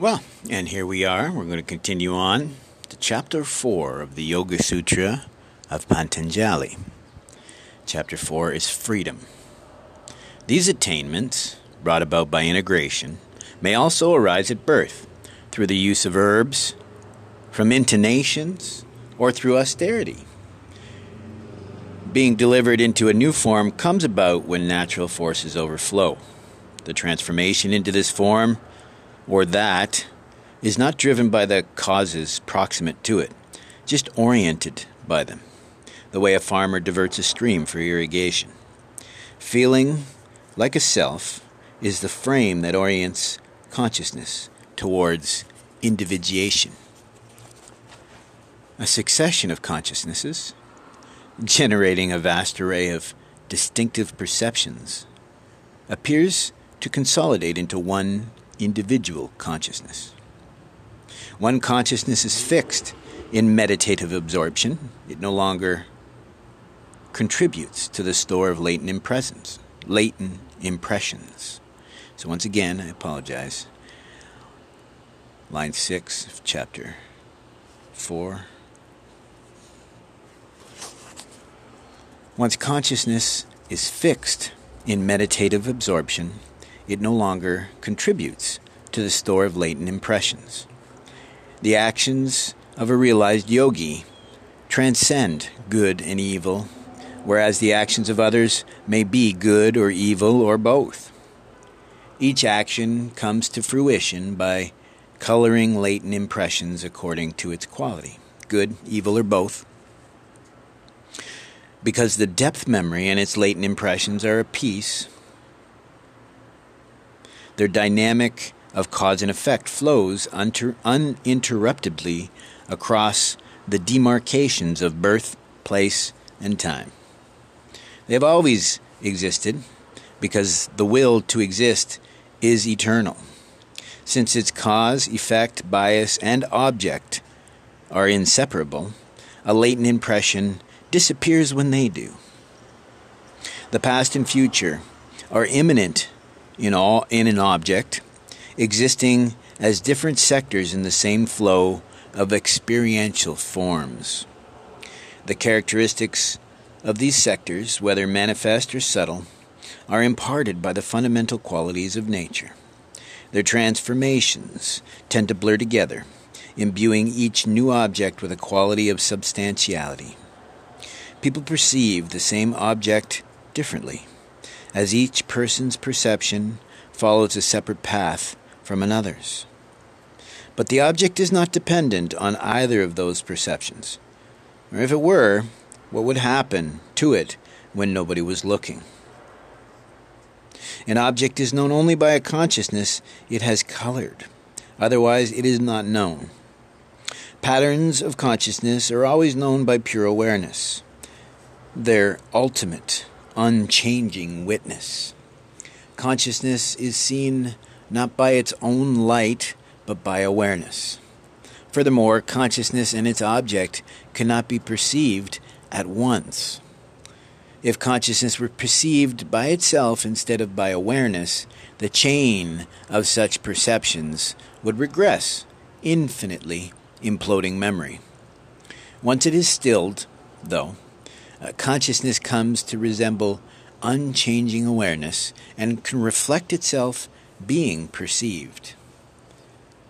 Well, and here we are. We're going to continue on to chapter 4 of the Yoga Sutra of Patanjali. Chapter 4 is freedom. These attainments, brought about by integration, may also arise at birth through the use of herbs, from intonations, or through austerity. Being delivered into a new form comes about when natural forces overflow. The transformation into this form or that is not driven by the causes proximate to it, just oriented by them, the way a farmer diverts a stream for irrigation. Feeling like a self is the frame that orients consciousness towards individuation. A succession of consciousnesses, generating a vast array of distinctive perceptions, appears to consolidate into one individual consciousness. One consciousness is fixed in meditative absorption, it no longer contributes to the store of latent impressions. Latent impressions. So, once again, I apologize. Line 6 of chapter 4. Once consciousness is fixed in meditative absorption, it no longer contributes to the store of latent impressions. The actions of a realized yogi transcend good and evil, whereas the actions of others may be good or evil or both. Each action comes to fruition by coloring latent impressions according to its quality good, evil, or both. Because the depth memory and its latent impressions are a piece their dynamic of cause and effect flows unter- uninterruptedly across the demarcations of birth, place, and time. They have always existed because the will to exist is eternal. Since its cause, effect, bias, and object are inseparable, a latent impression disappears when they do. The past and future are immanent in all in an object existing as different sectors in the same flow of experiential forms. The characteristics of these sectors, whether manifest or subtle, are imparted by the fundamental qualities of nature. Their transformations tend to blur together, imbuing each new object with a quality of substantiality. People perceive the same object differently as each person's perception follows a separate path from another's. But the object is not dependent on either of those perceptions. Or if it were, what would happen to it when nobody was looking? An object is known only by a consciousness it has colored. Otherwise, it is not known. Patterns of consciousness are always known by pure awareness. Their ultimate unchanging witness. Consciousness is seen not by its own light, but by awareness. Furthermore, consciousness and its object cannot be perceived at once. If consciousness were perceived by itself instead of by awareness, the chain of such perceptions would regress, infinitely imploding memory. Once it is stilled, though, uh, consciousness comes to resemble unchanging awareness and can reflect itself being perceived.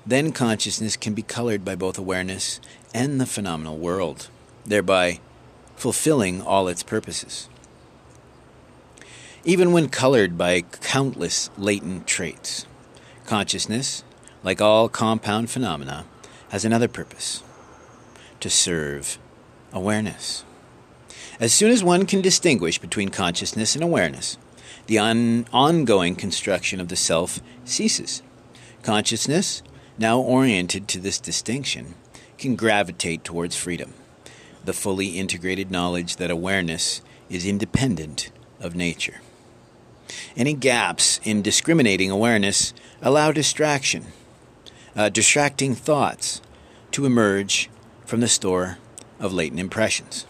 Then consciousness can be colored by both awareness and the phenomenal world, thereby fulfilling all its purposes. Even when colored by countless latent traits, consciousness, like all compound phenomena, has another purpose to serve awareness. As soon as one can distinguish between consciousness and awareness, the on- ongoing construction of the self ceases. Consciousness, now oriented to this distinction, can gravitate towards freedom, the fully integrated knowledge that awareness is independent of nature. Any gaps in discriminating awareness allow distraction, uh, distracting thoughts to emerge from the store of latent impressions.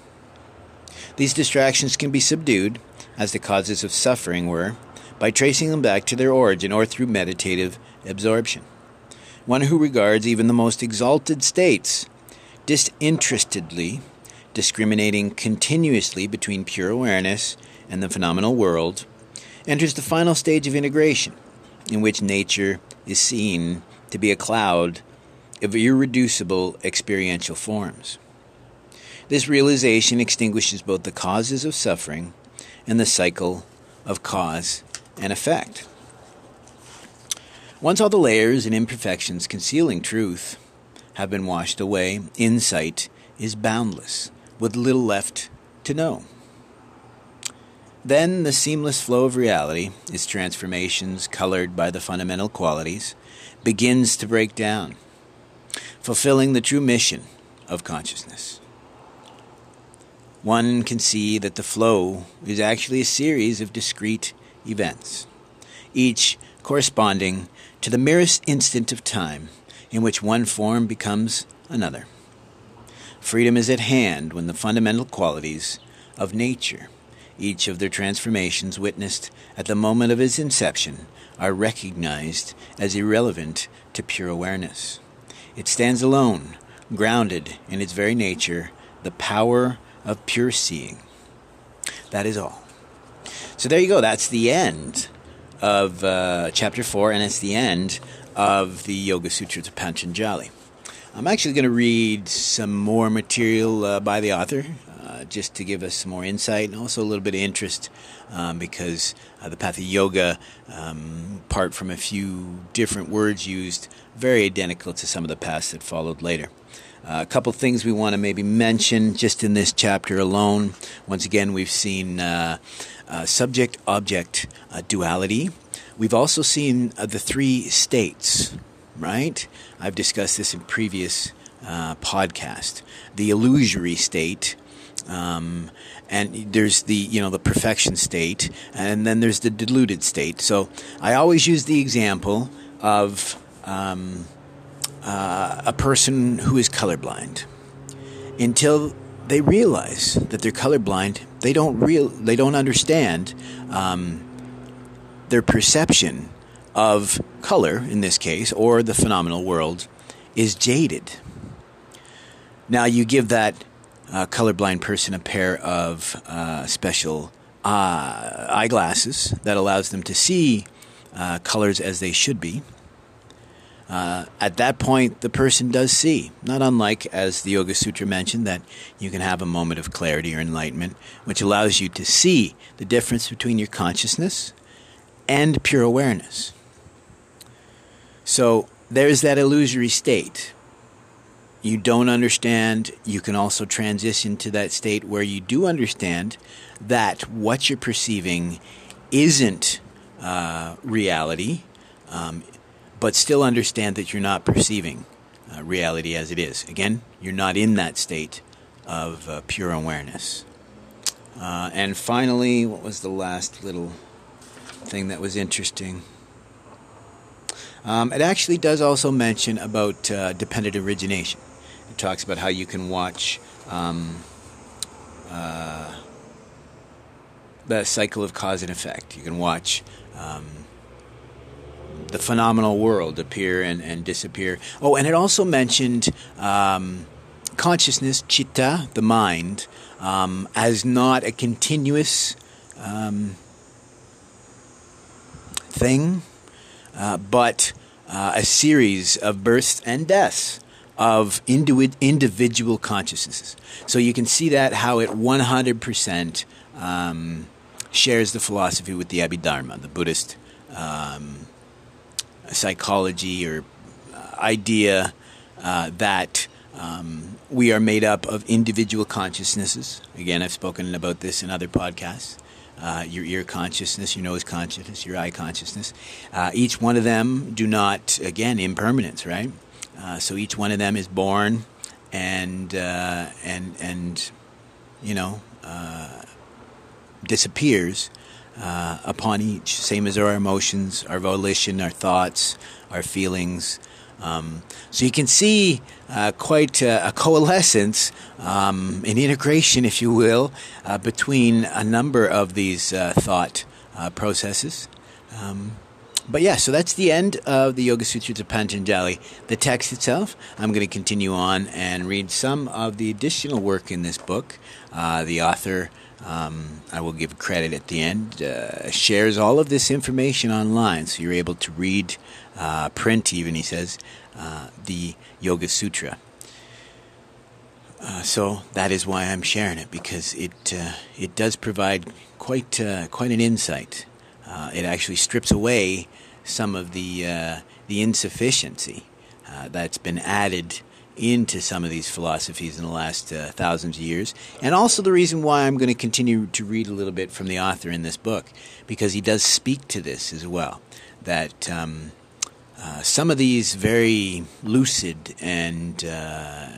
These distractions can be subdued, as the causes of suffering were, by tracing them back to their origin or through meditative absorption. one who regards even the most exalted states disinterestedly, discriminating continuously between pure awareness and the phenomenal world, enters the final stage of integration, in which nature is seen to be a cloud of irreducible experiential forms. This realization extinguishes both the causes of suffering and the cycle of cause and effect. Once all the layers and imperfections concealing truth have been washed away, insight is boundless, with little left to know. Then the seamless flow of reality, its transformations colored by the fundamental qualities, begins to break down, fulfilling the true mission of consciousness. One can see that the flow is actually a series of discrete events, each corresponding to the merest instant of time in which one form becomes another. Freedom is at hand when the fundamental qualities of nature each of their transformations witnessed at the moment of its inception are recognized as irrelevant to pure awareness. It stands alone, grounded in its very nature, the power of pure seeing. That is all. So there you go. That's the end of uh, chapter 4, and it's the end of the Yoga Sutras of Patanjali. I'm actually going to read some more material uh, by the author just to give us some more insight and also a little bit of interest um, because uh, the path of yoga, um, apart from a few different words used, very identical to some of the paths that followed later. Uh, a couple things we want to maybe mention just in this chapter alone. Once again, we've seen uh, uh, subject object uh, duality. We've also seen uh, the three states, right? I've discussed this in previous uh, podcast. The illusory state, um, and there's the you know the perfection state, and then there's the diluted state. So I always use the example of um, uh, a person who is colorblind. Until they realize that they're colorblind, they don't real they don't understand um, their perception of color in this case, or the phenomenal world, is jaded. Now you give that uh, colorblind person a pair of uh, special uh, eyeglasses that allows them to see uh, colors as they should be. Uh, at that point, the person does see, not unlike, as the Yoga Sutra mentioned, that you can have a moment of clarity or enlightenment, which allows you to see the difference between your consciousness and pure awareness. So there's that illusory state. You don't understand, you can also transition to that state where you do understand that what you're perceiving isn't uh, reality, um, but still understand that you're not perceiving uh, reality as it is. Again, you're not in that state of uh, pure awareness. Uh, and finally, what was the last little thing that was interesting? Um, it actually does also mention about uh, dependent origination. It talks about how you can watch um, uh, the cycle of cause and effect. You can watch um, the phenomenal world appear and, and disappear. Oh, and it also mentioned um, consciousness, chitta, the mind, um, as not a continuous um, thing, uh, but uh, a series of births and deaths of individ- individual consciousnesses. So you can see that how it 100% um, shares the philosophy with the Abhidharma, the Buddhist um, psychology or uh, idea uh, that um, we are made up of individual consciousnesses. Again, I've spoken about this in other podcasts. Uh, your ear consciousness, your nose consciousness, your eye consciousness. Uh, each one of them do not, again, impermanence, right? Uh, so each one of them is born and uh, and and you know disappears uh, upon each. Same as our emotions, our volition, our thoughts, our feelings. Um, so you can see uh, quite a, a coalescence, um, an integration, if you will, uh, between a number of these thought processes. Um, but yeah, so that's the end of the Yoga Sutras of Patanjali. The text itself, I'm going to continue on and read some of the additional work in this book. Uh, the author, um, I will give credit at the end, uh, shares all of this information online, so you're able to read, uh, print even, he says, uh, the Yoga Sutra. Uh, so that is why I'm sharing it because it uh, it does provide quite quite an insight. it actually strips away some of the uh, the insufficiency uh, that's been added into some of these philosophies in the last uh, thousands of years, and also the reason why I'm going to continue to read a little bit from the author in this book because he does speak to this as well. That um, uh, some of these very lucid and uh,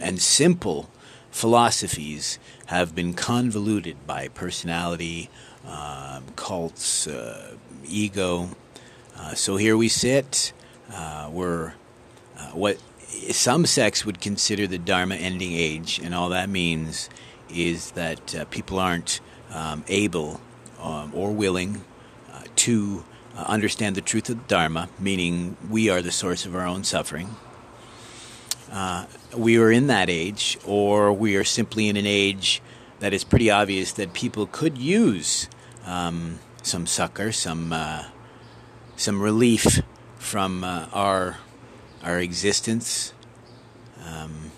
and simple philosophies have been convoluted by personality, um, cults, uh, ego, uh, so here we sit. Uh, we're what some sects would consider the Dharma ending age, and all that means is that uh, people aren't um, able um, or willing uh, to understand the truth of the Dharma, meaning we are the source of our own suffering. we are in that age, or we are simply in an age that is pretty obvious that people could use um, some succor, some some relief from uh, our our existence. Um,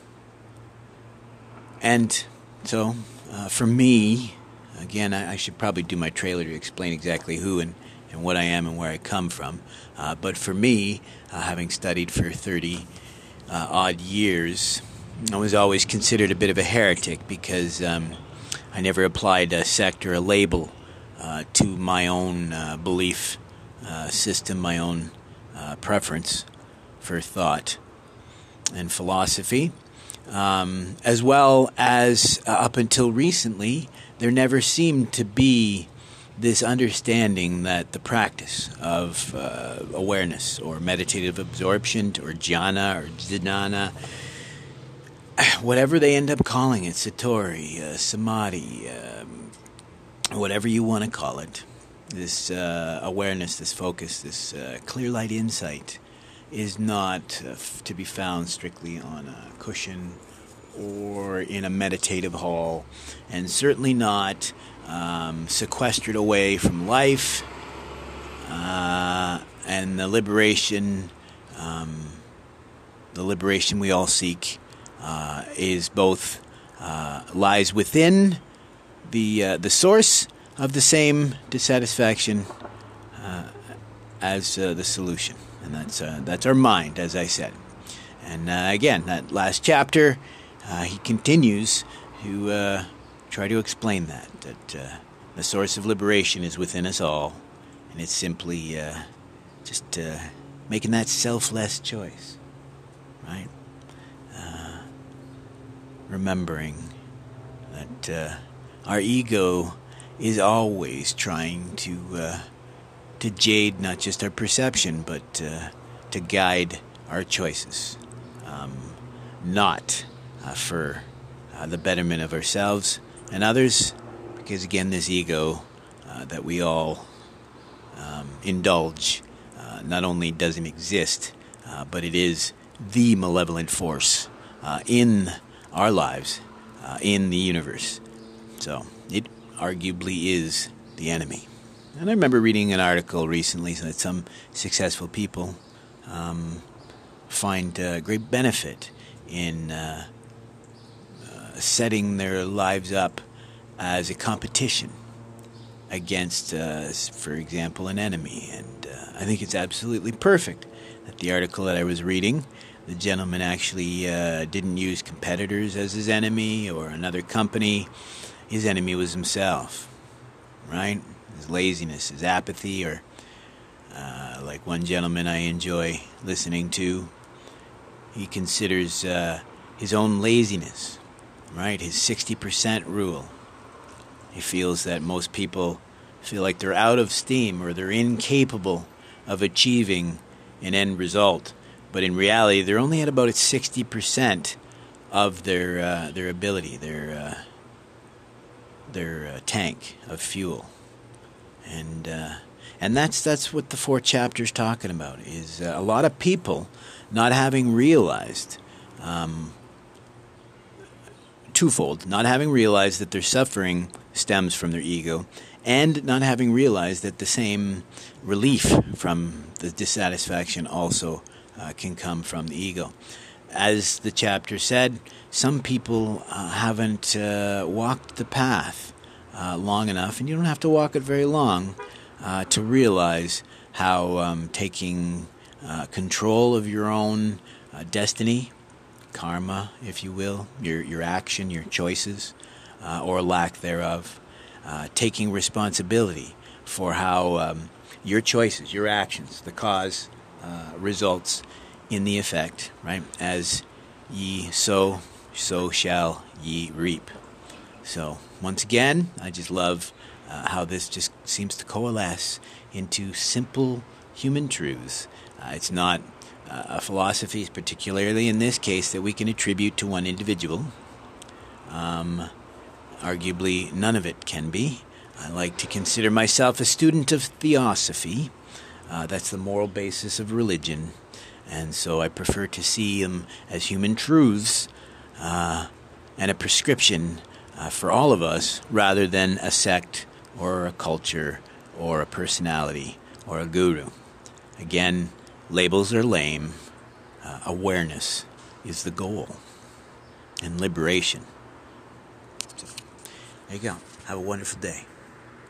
and so, uh, for me, again, I, I, should probably do my trailer to explain exactly who and, and what I am and where I come from. Uh, but for me, uh, having studied for 30 uh, odd years, I was always considered a bit of a heretic because um, I never applied a sect or a label uh, to my own belief uh, system, my own preference for thought and philosophy. Um, as well as uh, up until recently, there never seemed to be this understanding that the practice of uh, awareness or meditative absorption or jhana or dhyana, whatever they end up calling it, satori, uh, samadhi, um, whatever you want to call it, this uh, awareness, this focus, this uh, clear light insight is not uh, to be found strictly on a cushion or in a meditative hall, and certainly not um, sequestered away from life uh, and the liberation, um, the liberation we all seek, uh, is both uh, lies within the the source of the same dissatisfaction uh, as uh, the solution, and that's uh, that's our mind, as I said. And uh, again, that last chapter, uh, he continues to uh, try to explain that that the source of liberation is within us all, and it's simply just making that selfless choice, right? remembering that our ego is always trying to uh, to jade not just our perception, but uh, to guide our choices, um, not uh, for uh, the betterment of ourselves and others, because again, this ego uh, that we all um, indulge uh, not only doesn't exist, but it is the malevolent force in our lives, in the universe. So it arguably is the enemy. And I remember reading an article recently that some successful people um, find uh, great benefit in uh, uh, setting their lives up as a competition against, uh, for example, an enemy. And uh, I think it's absolutely perfect that the article that I was reading, the gentleman actually uh, didn't use competitors as his enemy or another company his enemy was himself, right? His laziness, his apathy, or uh, like one gentleman I enjoy listening to, he considers uh, his own laziness, right? His 60% rule. He feels that most people feel like they're out of steam or they're incapable of achieving an end result. But in reality, they're only at about 60% of their uh, their ability, their uh, their uh, tank of fuel, and uh, And that's that's what the four chapters talking about is uh, a lot of people not having realized um, twofold, not having realized that their suffering stems from their ego, and not having realized that the same relief from the dissatisfaction also uh, can come from the ego. As the chapter said, some people uh, haven't uh, walked the path uh, long enough, and you don't have to walk it very long uh, to realize how um, taking uh, control of your own destiny, karma, if you will, your, your action, your choices, or lack thereof, taking responsibility for how um, your choices, your actions, the cause, results in the effect, right? As ye sow, so shall ye reap. So, once again, I just love uh, how this just seems to coalesce into simple human truths. Uh, it's not uh, a philosophy, particularly in this case, that we can attribute to one individual. Um, arguably, none of it can be. I like to consider myself a student of theosophy. Uh, that's the moral basis of religion. And so I prefer to see them as human truths uh, and a prescription uh, for all of us rather than a sect or a culture or a personality or a guru. Again, labels are lame. Uh, awareness is the goal and liberation. There you go. Have a wonderful day.